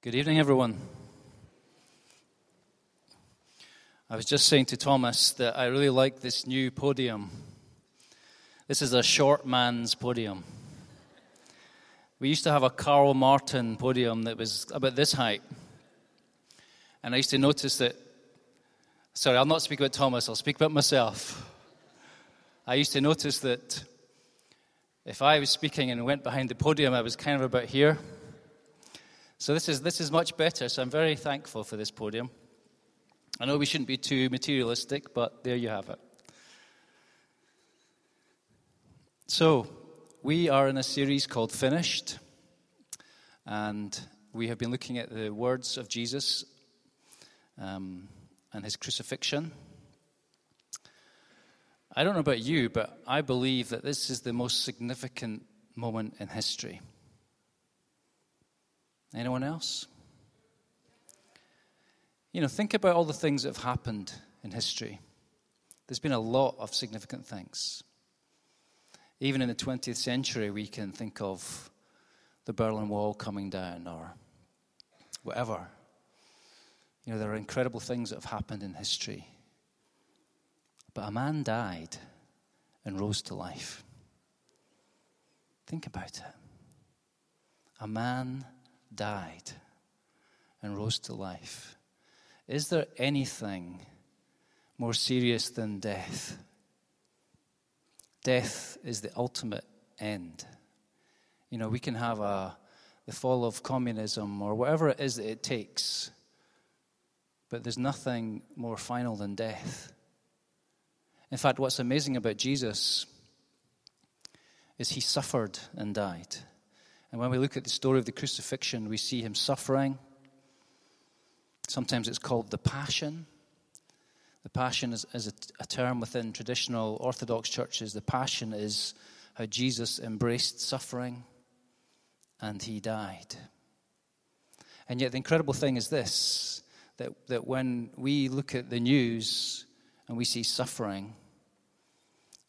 Good evening, everyone. I was just saying to Thomas that I really like this new podium. This is a short man's podium. We used to have a Carl Martin podium that was about this height. And I used to notice that, sorry, I'll not speak about Thomas, I'll speak about myself. I used to notice that if I was speaking and went behind the podium, I was kind of about here. So this is, this is much better, so I'm very thankful for this podium. I know we shouldn't be too materialistic, but there you have it. So, we are in a series called Finished, and we have been looking at the words of Jesus um, and his crucifixion. I don't know about you, but I believe that this is the most significant moment in history. Anyone else? You know, think about all the things that have happened in history. There's been a lot of significant things. Even in the 20th century, we can think of the Berlin Wall coming down or whatever. You know, there are incredible things that have happened in history. But a man died and rose to life. Think about it. A man died and rose to life. Is there anything more serious than death? Death is the ultimate end. You know, we can have a, the fall of communism or whatever it is that it takes, but there's nothing more final than death. In fact, what's amazing about Jesus is he suffered and died. And when we look at the story of the crucifixion, we see him suffering. Sometimes it's called the Passion. The Passion is, is a, a term within traditional Orthodox churches. The Passion is how Jesus embraced suffering and he died. And yet, the incredible thing is this that, that when we look at the news and we see suffering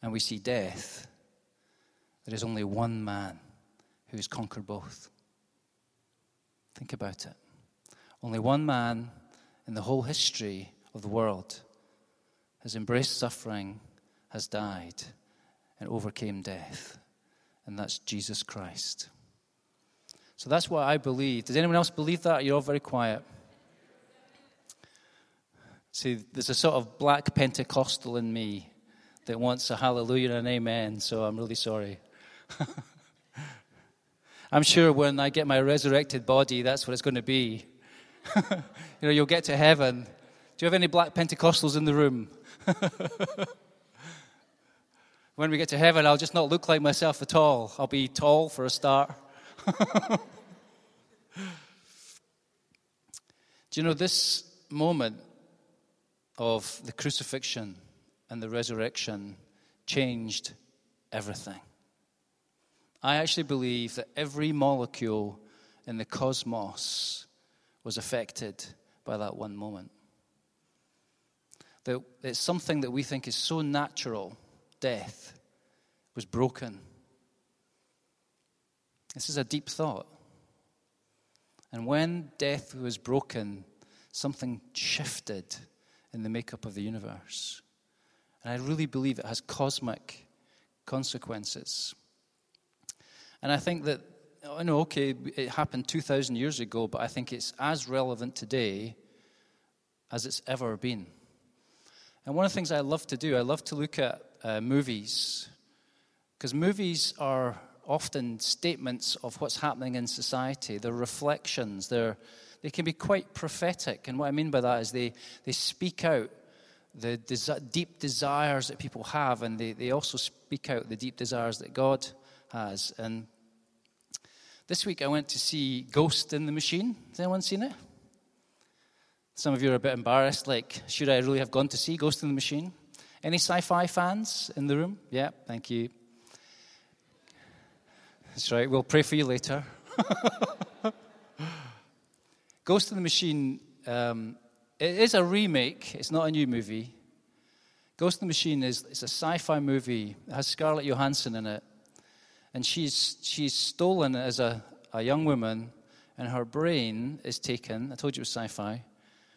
and we see death, there is only one man who's conquered both. Think about it. Only one man in the whole history of the world has embraced suffering, has died, and overcame death, and that's Jesus Christ. So that's what I believe. Does anyone else believe that? You're all very quiet. See, there's a sort of black Pentecostal in me that wants a hallelujah and an amen, so I'm really sorry. I'm sure when I get my resurrected body, that's what it's going to be. you know, you'll get to heaven. Do you have any black Pentecostals in the room? when we get to heaven, I'll just not look like myself at all. I'll be tall for a start. Do you know this moment of the crucifixion and the resurrection changed everything? I actually believe that every molecule in the cosmos was affected by that one moment. That it's something that we think is so natural, death, was broken. This is a deep thought. And when death was broken, something shifted in the makeup of the universe. And I really believe it has cosmic consequences. And I think that, I know, okay, it happened 2,000 years ago, but I think it's as relevant today as it's ever been. And one of the things I love to do, I love to look at uh, movies, because movies are often statements of what's happening in society. They're reflections. They're, they can be quite prophetic. And what I mean by that is they, they speak out the desi- deep desires that people have, and they, they also speak out the deep desires that God has. And this week I went to see Ghost in the Machine. Has anyone seen it? Some of you are a bit embarrassed, like, should I really have gone to see Ghost in the Machine? Any sci fi fans in the room? Yeah, thank you. That's right, we'll pray for you later. Ghost in the Machine, um, it is a remake, it's not a new movie. Ghost in the Machine is it's a sci fi movie, it has Scarlett Johansson in it and she's, she's stolen as a, a young woman and her brain is taken. I told you it was sci fi.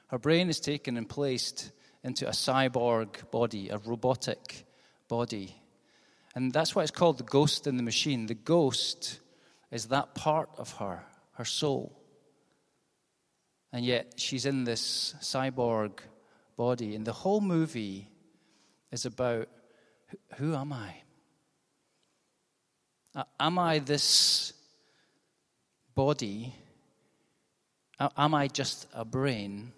Her brain is taken and placed into a cyborg body, a robotic body. And that's why it's called the ghost in the machine. The ghost is that part of her, her soul. And yet she's in this cyborg body. And the whole movie is about who am I? Uh, am I this body? Am I just a brain?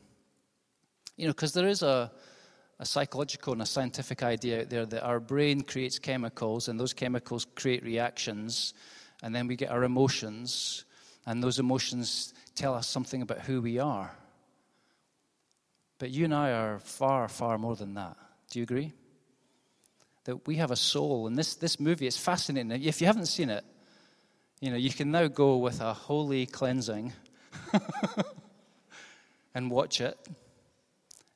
You know, because there is a, a psychological and a scientific idea out there that our brain creates chemicals, and those chemicals create reactions, and then we get our emotions, and those emotions tell us something about who we are. But you and I are far, far more than that. Do you agree? That we have a soul, and this, this movie is fascinating. If you haven't seen it, you know, you can now go with a holy cleansing and watch it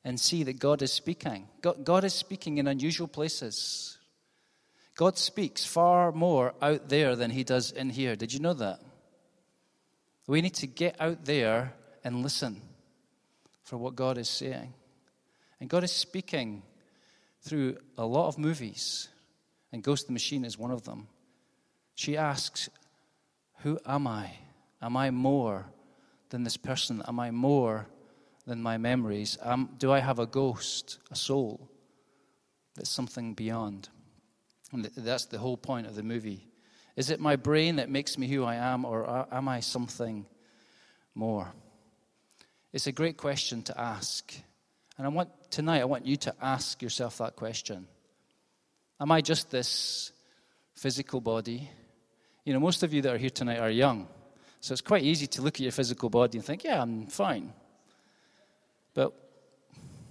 and see that God is speaking. God, God is speaking in unusual places. God speaks far more out there than he does in here. Did you know that? We need to get out there and listen for what God is saying. And God is speaking through a lot of movies, and Ghost the Machine is one of them. She asks, Who am I? Am I more than this person? Am I more than my memories? Um, do I have a ghost, a soul that's something beyond? And that's the whole point of the movie. Is it my brain that makes me who I am, or am I something more? It's a great question to ask. And I want tonight I want you to ask yourself that question. Am I just this physical body? You know, most of you that are here tonight are young. So it's quite easy to look at your physical body and think, yeah, I'm fine. But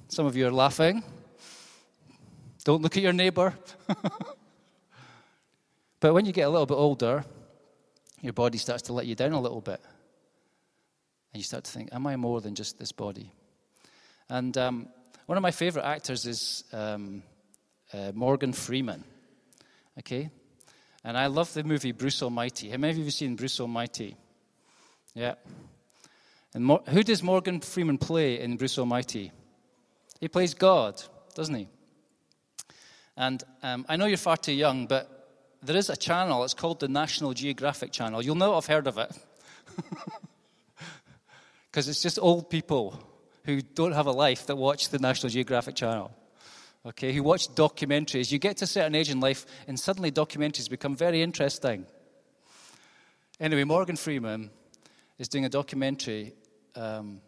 some of you are laughing. Don't look at your neighbor. but when you get a little bit older, your body starts to let you down a little bit. And you start to think, am I more than just this body? And um, one of my favorite actors is um, uh, Morgan Freeman. Okay? And I love the movie Bruce Almighty. How many of you have seen Bruce Almighty? Yeah. And Mo- who does Morgan Freeman play in Bruce Almighty? He plays God, doesn't he? And um, I know you're far too young, but there is a channel. It's called the National Geographic Channel. You'll not have heard of it. Because it's just old people who don't have a life that watch the National Geographic Channel. Okay, who watch documentaries. You get to a certain age in life, and suddenly documentaries become very interesting. Anyway, Morgan Freeman is doing a documentary um,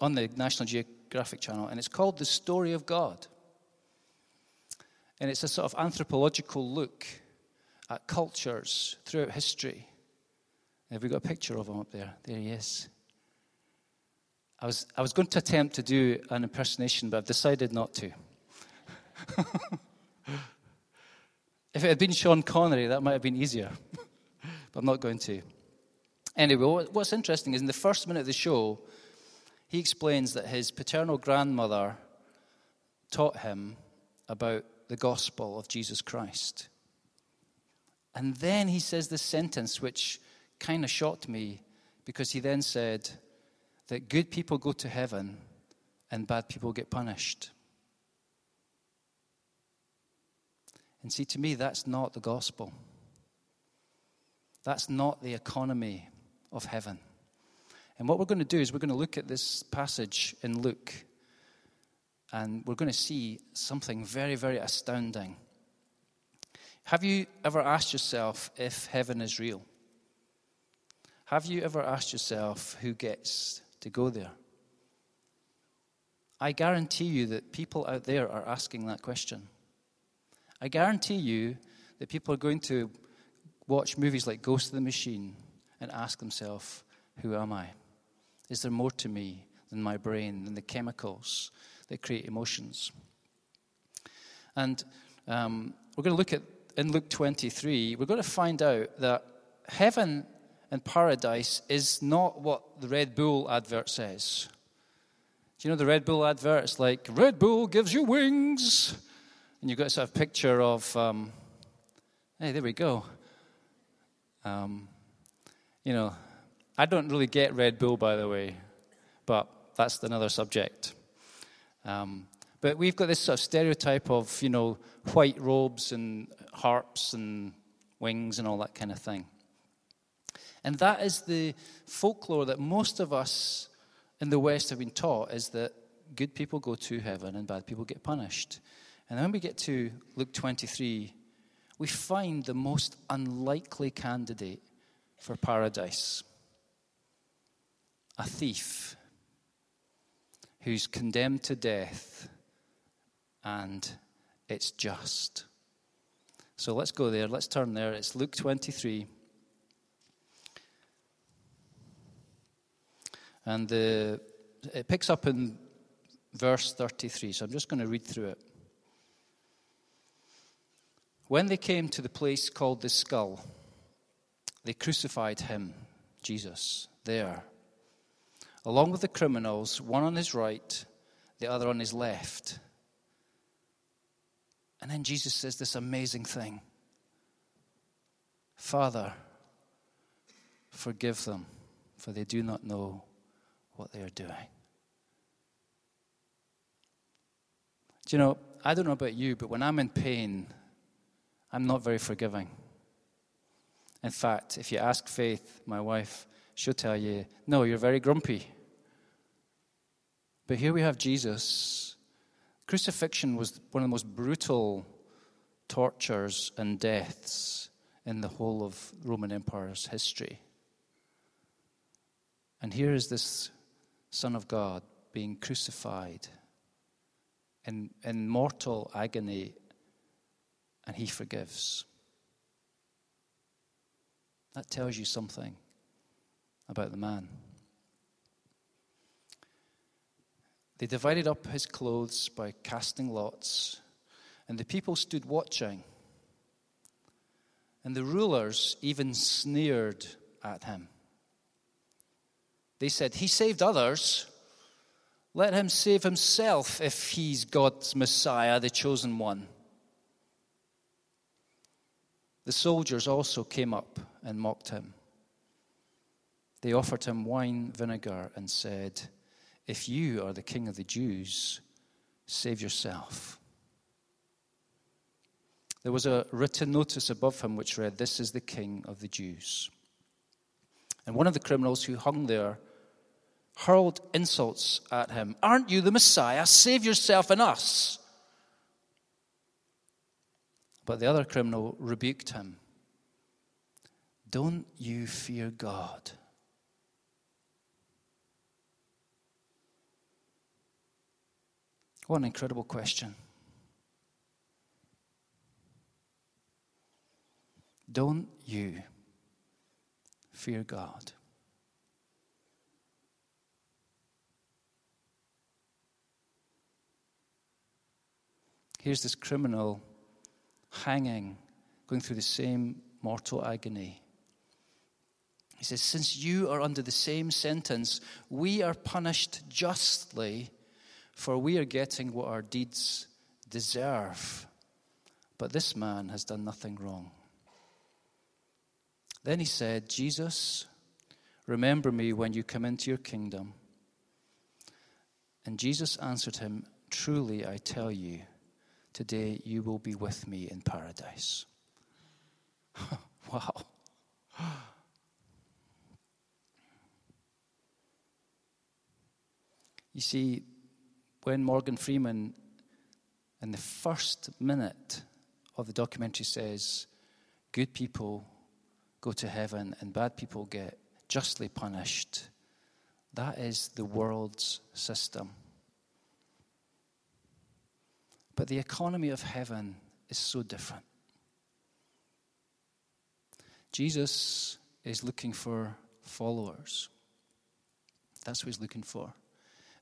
on the National Geographic Channel, and it's called The Story of God. And it's a sort of anthropological look at cultures throughout history. Have we got a picture of him up there? There he is. I was, I was going to attempt to do an impersonation, but I've decided not to. if it had been Sean Connery, that might have been easier. but I'm not going to. Anyway, what's interesting is in the first minute of the show, he explains that his paternal grandmother taught him about the gospel of Jesus Christ. And then he says this sentence, which kind of shocked me, because he then said that good people go to heaven and bad people get punished. And see, to me, that's not the gospel. That's not the economy of heaven. And what we're going to do is we're going to look at this passage in Luke, and we're going to see something very, very astounding. Have you ever asked yourself if heaven is real? Have you ever asked yourself who gets to go there? I guarantee you that people out there are asking that question. I guarantee you that people are going to watch movies like Ghost of the Machine and ask themselves, Who am I? Is there more to me than my brain, than the chemicals that create emotions? And um, we're going to look at, in Luke 23, we're going to find out that heaven and paradise is not what the Red Bull advert says. Do you know the Red Bull advert? It's like, Red Bull gives you wings. And you've got a sort of picture of, um, hey, there we go. Um, you know, I don't really get Red Bull, by the way, but that's another subject. Um, but we've got this sort of stereotype of, you know, white robes and harps and wings and all that kind of thing. And that is the folklore that most of us in the West have been taught is that good people go to heaven and bad people get punished. And then when we get to Luke 23, we find the most unlikely candidate for paradise a thief who's condemned to death, and it's just. So let's go there. Let's turn there. It's Luke 23. And the, it picks up in verse 33. So I'm just going to read through it. When they came to the place called the skull, they crucified him, Jesus, there, along with the criminals, one on his right, the other on his left. And then Jesus says this amazing thing Father, forgive them, for they do not know what they are doing. Do you know, I don't know about you, but when I'm in pain, I'm not very forgiving. In fact, if you ask Faith, my wife, she'll tell you, no, you're very grumpy. But here we have Jesus. Crucifixion was one of the most brutal tortures and deaths in the whole of Roman Empire's history. And here is this Son of God being crucified in, in mortal agony, and he forgives. That tells you something about the man. They divided up his clothes by casting lots, and the people stood watching. And the rulers even sneered at him. They said, He saved others. Let him save himself if he's God's Messiah, the chosen one. The soldiers also came up and mocked him. They offered him wine vinegar and said, If you are the king of the Jews, save yourself. There was a written notice above him which read, This is the king of the Jews. And one of the criminals who hung there hurled insults at him. Aren't you the Messiah? Save yourself and us. But the other criminal rebuked him. Don't you fear God? What an incredible question. Don't you fear God? Here's this criminal hanging, going through the same mortal agony. He says, Since you are under the same sentence, we are punished justly, for we are getting what our deeds deserve. But this man has done nothing wrong. Then he said, Jesus, remember me when you come into your kingdom. And Jesus answered him, Truly I tell you, Today you will be with me in paradise. wow. You see, when Morgan Freeman, in the first minute of the documentary, says, Good people go to heaven and bad people get justly punished, that is the world's system. But the economy of heaven is so different. Jesus is looking for followers. That's what he's looking for.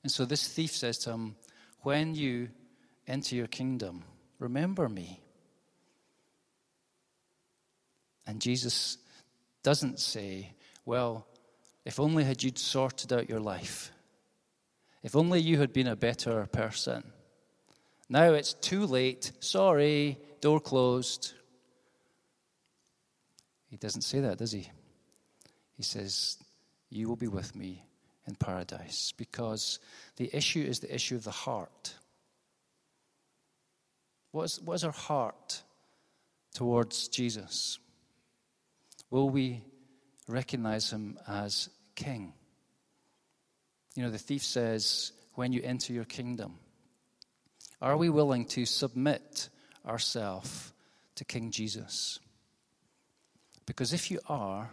And so this thief says to him, When you enter your kingdom, remember me. And Jesus doesn't say, Well, if only had you sorted out your life, if only you had been a better person, now it's too late. Sorry, door closed. He doesn't say that, does he? He says, you will be with me in paradise. Because the issue is the issue of the heart. What is, what is our heart towards Jesus? Will we recognize him as king? You know, the thief says, when you enter your kingdom, are we willing to submit ourselves to King Jesus? Because if you are,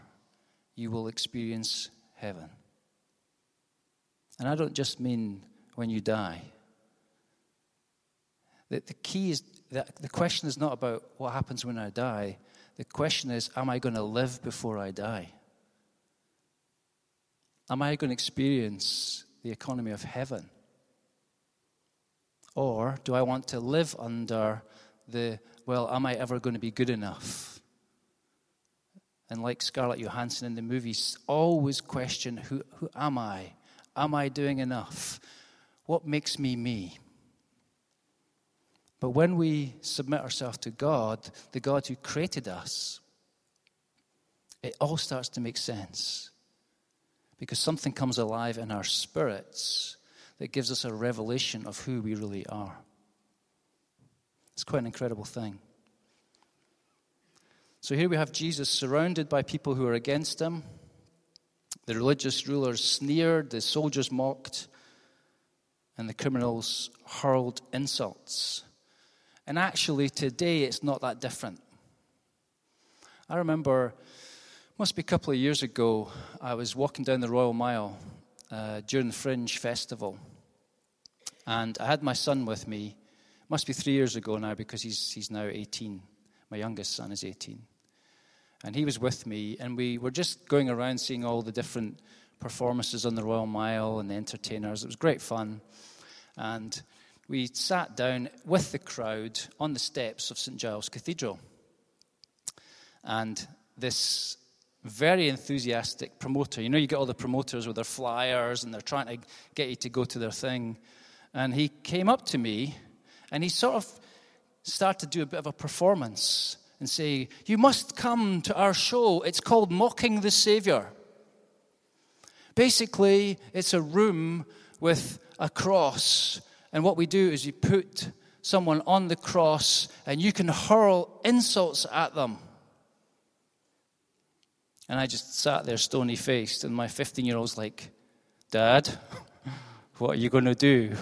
you will experience heaven. And I don't just mean when you die. The, the key is that the question is not about what happens when I die. The question is, am I going to live before I die? Am I going to experience the economy of heaven? Or do I want to live under the, well, am I ever going to be good enough? And like Scarlett Johansson in the movies, always question who, who am I? Am I doing enough? What makes me me? But when we submit ourselves to God, the God who created us, it all starts to make sense. Because something comes alive in our spirits that gives us a revelation of who we really are. It's quite an incredible thing. So here we have Jesus surrounded by people who are against him. The religious rulers sneered, the soldiers mocked, and the criminals hurled insults. And actually, today it's not that different. I remember, must be a couple of years ago, I was walking down the Royal Mile uh, during the Fringe Festival. And I had my son with me. Must be three years ago now because he's, he's now 18. My youngest son is 18. And he was with me, and we were just going around seeing all the different performances on the Royal Mile and the entertainers. It was great fun. And we sat down with the crowd on the steps of St. Giles Cathedral. And this very enthusiastic promoter, you know, you get all the promoters with their flyers and they're trying to get you to go to their thing. And he came up to me and he sort of started to do a bit of a performance and say, You must come to our show. It's called Mocking the Savior. Basically, it's a room with a cross and what we do is you put someone on the cross and you can hurl insults at them. And I just sat there stony faced, and my 15 year old's like, Dad, what are you going to do?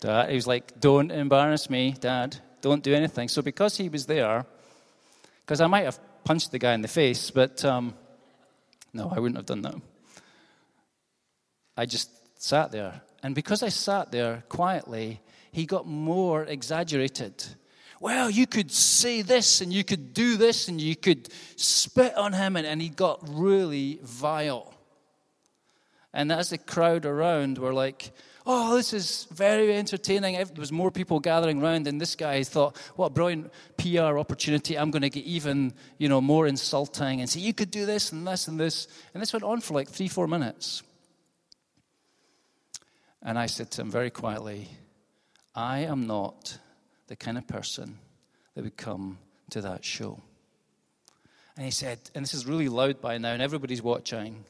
Dad, he was like, Don't embarrass me, Dad. Don't do anything. So, because he was there, because I might have punched the guy in the face, but um, no, I wouldn't have done that. I just sat there and because I sat there quietly, he got more exaggerated. Well, you could say this and you could do this and you could spit on him, and, and he got really vile. And as the crowd around were like, oh, this is very entertaining. There was more people gathering around, and this guy thought, what a brilliant PR opportunity. I'm going to get even, you know, more insulting and say, you could do this and this and this. And this went on for like three, four minutes. And I said to him very quietly, I am not the kind of person that would come to that show. And he said, and this is really loud by now, and everybody's watching.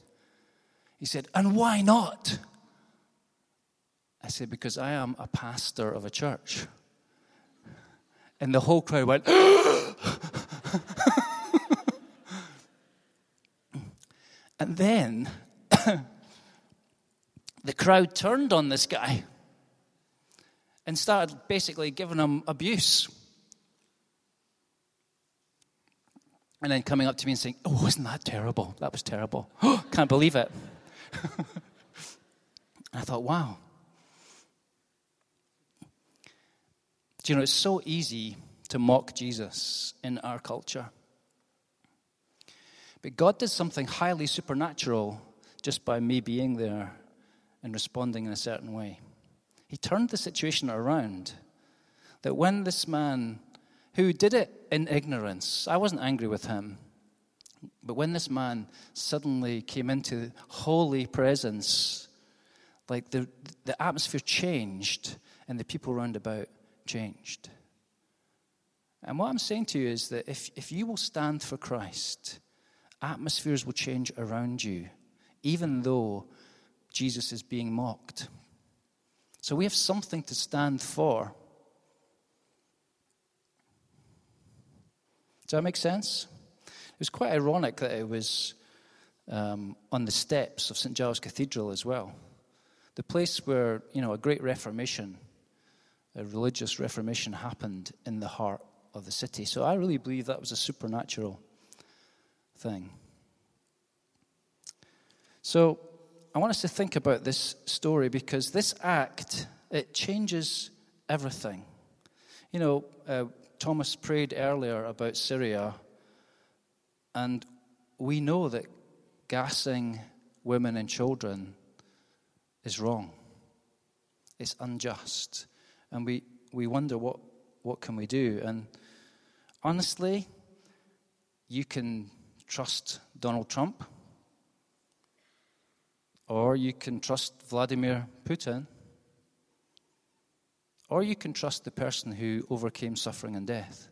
He said, And why not? I said, Because I am a pastor of a church. And the whole crowd went, and then the crowd turned on this guy and started basically giving him abuse. And then coming up to me and saying, Oh, wasn't that terrible? That was terrible. Can't believe it. I thought, wow. Do you know, it's so easy to mock Jesus in our culture. But God did something highly supernatural just by me being there and responding in a certain way. He turned the situation around that when this man who did it in ignorance, I wasn't angry with him, but when this man suddenly came into holy presence, like the, the atmosphere changed and the people round about changed. And what I'm saying to you is that if, if you will stand for Christ, atmospheres will change around you even though Jesus is being mocked. So we have something to stand for. Does that make sense? It was quite ironic that it was um, on the steps of St. Giles Cathedral as well. The place where, you know, a great reformation, a religious reformation happened in the heart of the city. So I really believe that was a supernatural thing. So I want us to think about this story because this act, it changes everything. You know, uh, Thomas prayed earlier about Syria, and we know that gassing women and children is wrong. It's unjust. And we, we wonder what, what can we do? And honestly, you can trust Donald Trump, or you can trust Vladimir Putin, or you can trust the person who overcame suffering and death.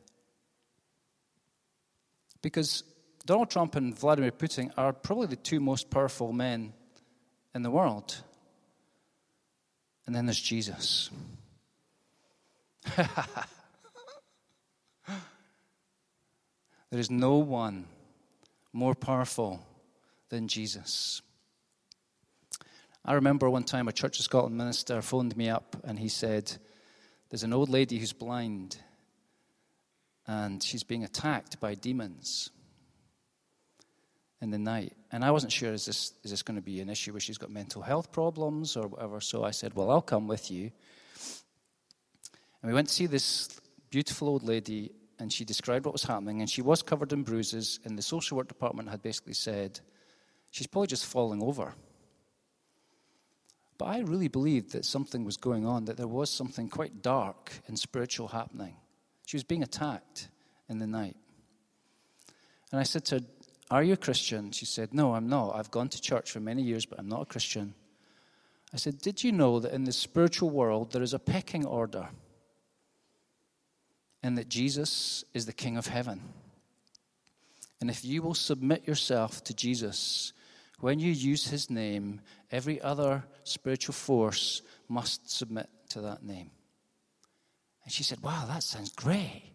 Because Donald Trump and Vladimir Putin are probably the two most powerful men in the world. And then there's Jesus. there is no one more powerful than Jesus. I remember one time a Church of Scotland minister phoned me up and he said, There's an old lady who's blind and she's being attacked by demons in the night. And I wasn't sure, is this, is this going to be an issue where she's got mental health problems or whatever? So I said, Well, I'll come with you. And we went to see this beautiful old lady, and she described what was happening. And she was covered in bruises, and the social work department had basically said, She's probably just falling over. But I really believed that something was going on, that there was something quite dark and spiritual happening. She was being attacked in the night. And I said to her, are you a Christian? She said, No, I'm not. I've gone to church for many years, but I'm not a Christian. I said, Did you know that in the spiritual world there is a pecking order? And that Jesus is the King of heaven. And if you will submit yourself to Jesus, when you use his name, every other spiritual force must submit to that name. And she said, Wow, that sounds great.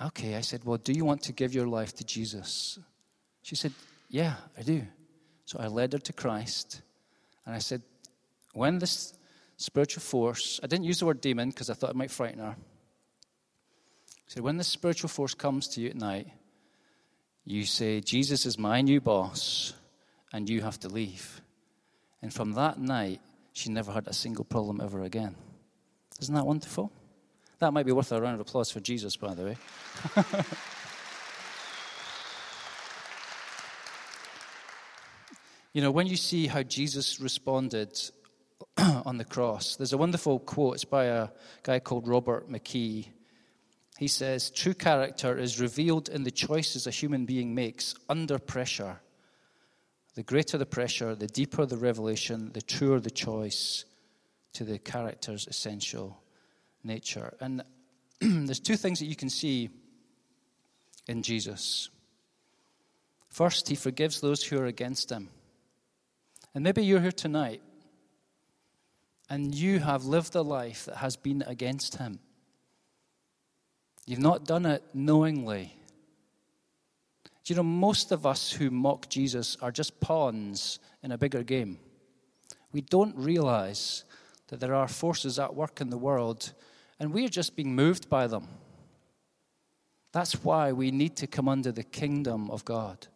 Okay, I said, Well, do you want to give your life to Jesus? She said, Yeah, I do. So I led her to Christ. And I said, When this spiritual force, I didn't use the word demon because I thought it might frighten her. I said, When this spiritual force comes to you at night, you say, Jesus is my new boss, and you have to leave. And from that night, she never had a single problem ever again. Isn't that wonderful? That might be worth a round of applause for Jesus, by the way. you know, when you see how Jesus responded on the cross, there's a wonderful quote. It's by a guy called Robert McKee. He says, True character is revealed in the choices a human being makes under pressure. The greater the pressure, the deeper the revelation, the truer the choice to the character's essential nature. And there's two things that you can see in Jesus. First, he forgives those who are against him. And maybe you're here tonight and you have lived a life that has been against him. You've not done it knowingly. Do you know, most of us who mock Jesus are just pawns in a bigger game. We don't realize that there are forces at work in the world and we are just being moved by them. That's why we need to come under the kingdom of God.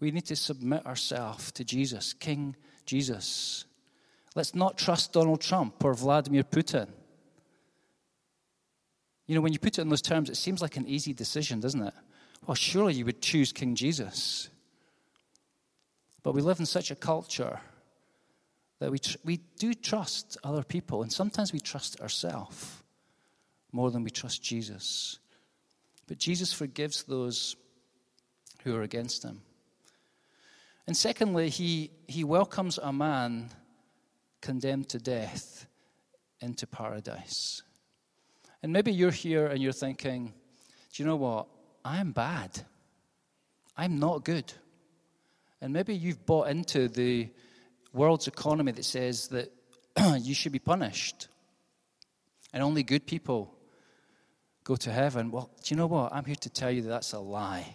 We need to submit ourselves to Jesus, King Jesus. Let's not trust Donald Trump or Vladimir Putin. You know, when you put it in those terms, it seems like an easy decision, doesn't it? Well, surely you would choose King Jesus. But we live in such a culture that we, tr- we do trust other people, and sometimes we trust ourselves more than we trust Jesus. But Jesus forgives those who are against him. And secondly, he, he welcomes a man condemned to death into paradise. And maybe you're here and you're thinking, do you know what? I'm bad. I'm not good. And maybe you've bought into the world's economy that says that you should be punished and only good people go to heaven. Well, do you know what? I'm here to tell you that that's a lie.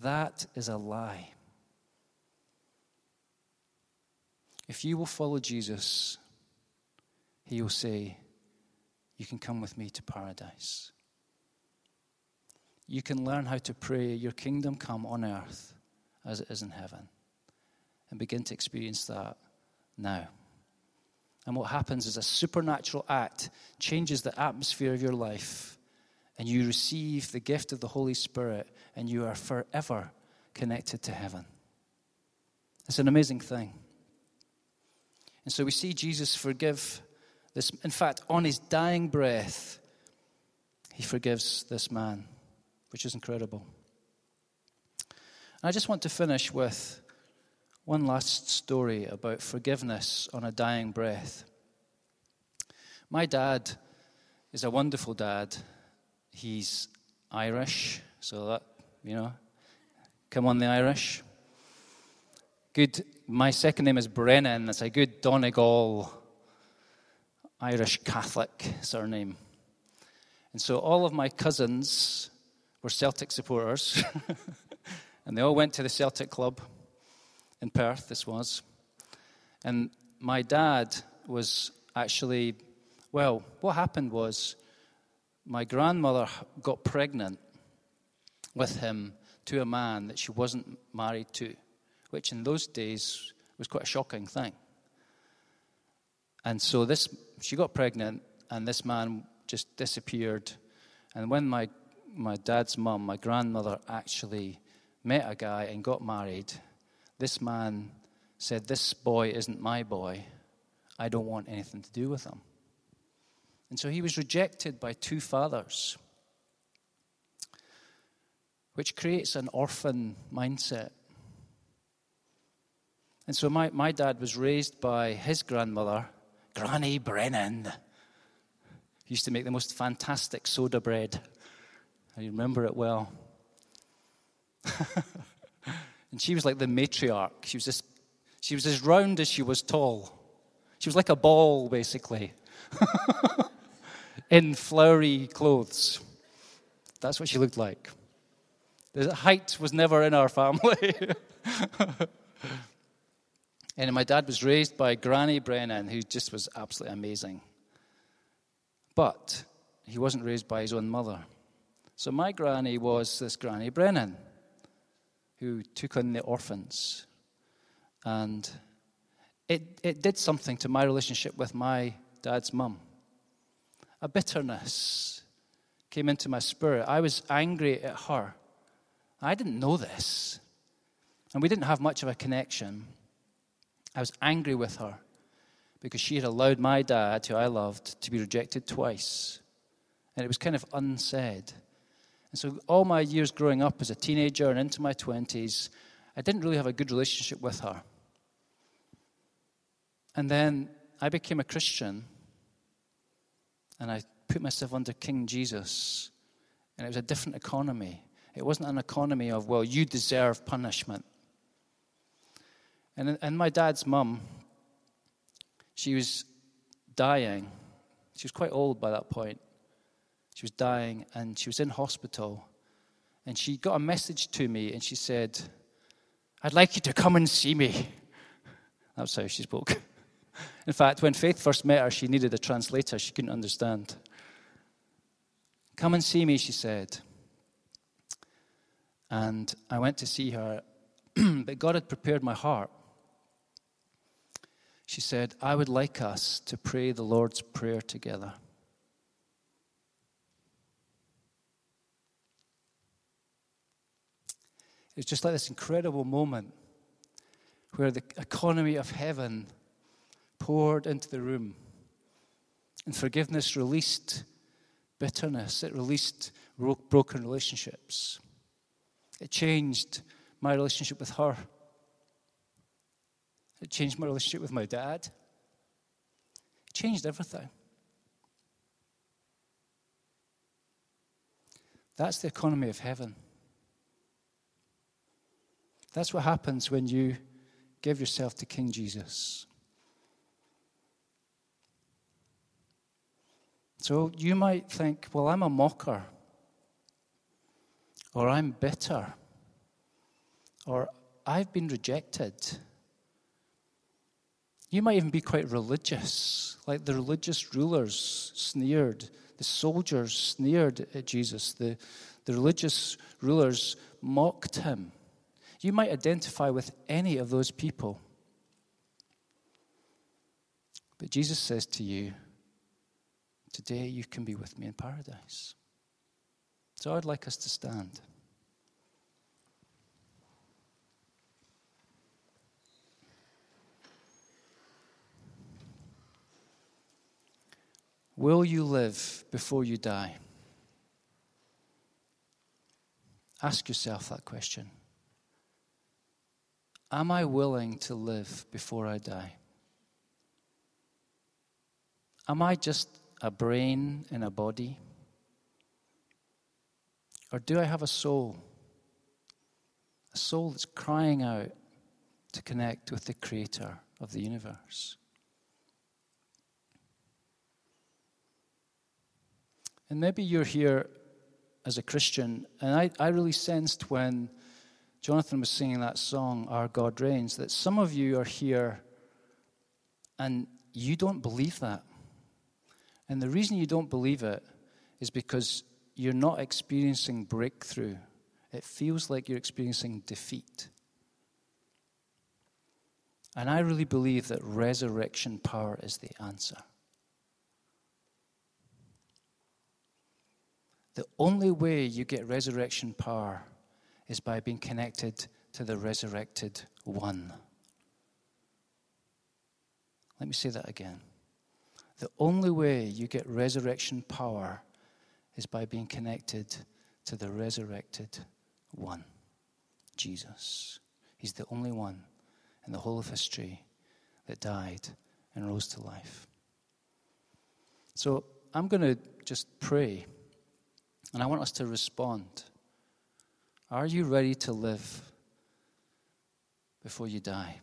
That is a lie. If you will follow Jesus, he will say, You can come with me to paradise. You can learn how to pray, Your kingdom come on earth as it is in heaven, and begin to experience that now. And what happens is a supernatural act changes the atmosphere of your life, and you receive the gift of the Holy Spirit, and you are forever connected to heaven. It's an amazing thing. And so we see Jesus forgive this. In fact, on his dying breath, he forgives this man, which is incredible. And I just want to finish with one last story about forgiveness on a dying breath. My dad is a wonderful dad. He's Irish, so that, you know, come on, the Irish. Good. My second name is Brennan. That's a good Donegal Irish Catholic surname. And so all of my cousins were Celtic supporters, and they all went to the Celtic club in Perth, this was. And my dad was actually, well, what happened was my grandmother got pregnant with him to a man that she wasn't married to which in those days was quite a shocking thing. And so this, she got pregnant, and this man just disappeared. And when my, my dad's mum, my grandmother, actually met a guy and got married, this man said, This boy isn't my boy. I don't want anything to do with him. And so he was rejected by two fathers, which creates an orphan mindset. And so my, my dad was raised by his grandmother, Granny Brennan, used to make the most fantastic soda bread. I remember it well. and she was like the matriarch. She was, this, she was as round as she was tall. She was like a ball, basically, in flowery clothes. That's what she looked like. The height was never in our family. And my dad was raised by Granny Brennan, who just was absolutely amazing. But he wasn't raised by his own mother. So my granny was this Granny Brennan, who took in the orphans. And it, it did something to my relationship with my dad's mum. A bitterness came into my spirit. I was angry at her. I didn't know this. And we didn't have much of a connection. I was angry with her because she had allowed my dad, who I loved, to be rejected twice. And it was kind of unsaid. And so, all my years growing up as a teenager and into my 20s, I didn't really have a good relationship with her. And then I became a Christian and I put myself under King Jesus. And it was a different economy. It wasn't an economy of, well, you deserve punishment. And, and my dad's mum, she was dying. She was quite old by that point. She was dying and she was in hospital. And she got a message to me and she said, I'd like you to come and see me. That's how she spoke. In fact, when Faith first met her, she needed a translator. She couldn't understand. Come and see me, she said. And I went to see her, but God had prepared my heart she said, I would like us to pray the Lord's Prayer together. It's just like this incredible moment where the economy of heaven poured into the room. And forgiveness released bitterness, it released broken relationships. It changed my relationship with her. It changed my relationship with my dad. It changed everything. That's the economy of heaven. That's what happens when you give yourself to King Jesus. So you might think, well, I'm a mocker, or I'm bitter, or I've been rejected. You might even be quite religious, like the religious rulers sneered, the soldiers sneered at Jesus, the, the religious rulers mocked him. You might identify with any of those people. But Jesus says to you, Today you can be with me in paradise. So I'd like us to stand. Will you live before you die? Ask yourself that question. Am I willing to live before I die? Am I just a brain in a body? Or do I have a soul? A soul that's crying out to connect with the Creator of the universe. And maybe you're here as a Christian, and I, I really sensed when Jonathan was singing that song, Our God Reigns, that some of you are here and you don't believe that. And the reason you don't believe it is because you're not experiencing breakthrough. It feels like you're experiencing defeat. And I really believe that resurrection power is the answer. The only way you get resurrection power is by being connected to the resurrected one. Let me say that again. The only way you get resurrection power is by being connected to the resurrected one, Jesus. He's the only one in the whole of history that died and rose to life. So I'm going to just pray, and I want us to respond. Are you ready to live before you die?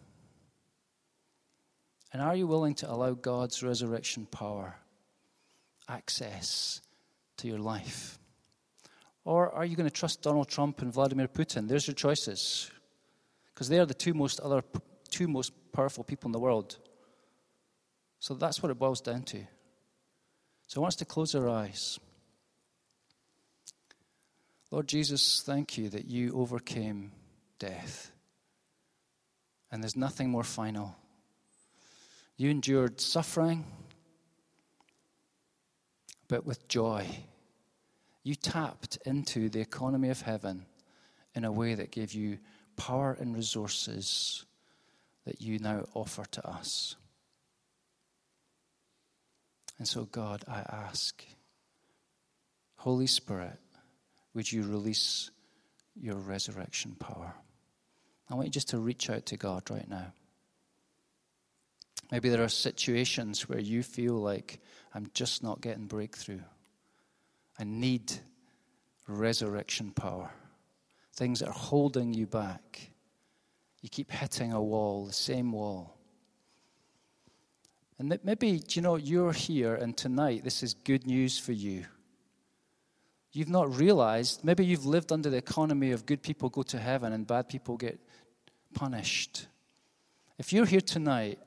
And are you willing to allow God's resurrection power access to your life? Or are you going to trust Donald Trump and Vladimir Putin? There's your choices. Because they are the two most other two most powerful people in the world. So that's what it boils down to. So I want us to close our eyes. Lord Jesus, thank you that you overcame death. And there's nothing more final. You endured suffering, but with joy. You tapped into the economy of heaven in a way that gave you power and resources that you now offer to us. And so, God, I ask, Holy Spirit, would you release your resurrection power? I want you just to reach out to God right now. Maybe there are situations where you feel like I'm just not getting breakthrough. I need resurrection power. Things that are holding you back. You keep hitting a wall, the same wall. And maybe, you know, you're here and tonight this is good news for you. You've not realized, maybe you've lived under the economy of good people go to heaven and bad people get punished. If you're here tonight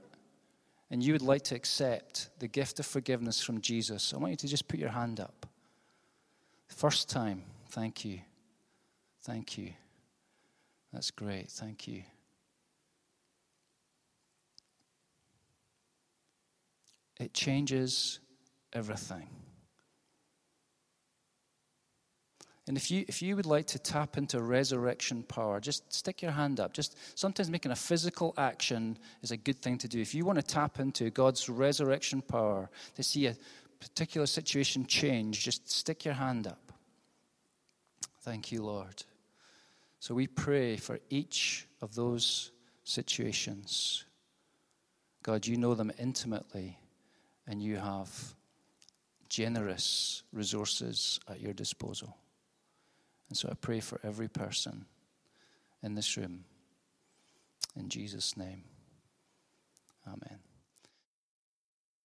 and you would like to accept the gift of forgiveness from Jesus, I want you to just put your hand up. First time, thank you. Thank you. That's great. Thank you. It changes everything. And if you, if you would like to tap into resurrection power, just stick your hand up. Just sometimes making a physical action is a good thing to do. If you want to tap into God's resurrection power to see a particular situation change, just stick your hand up. Thank you, Lord. So we pray for each of those situations. God, you know them intimately, and you have generous resources at your disposal. And so I pray for every person in this room. In Jesus' name, amen.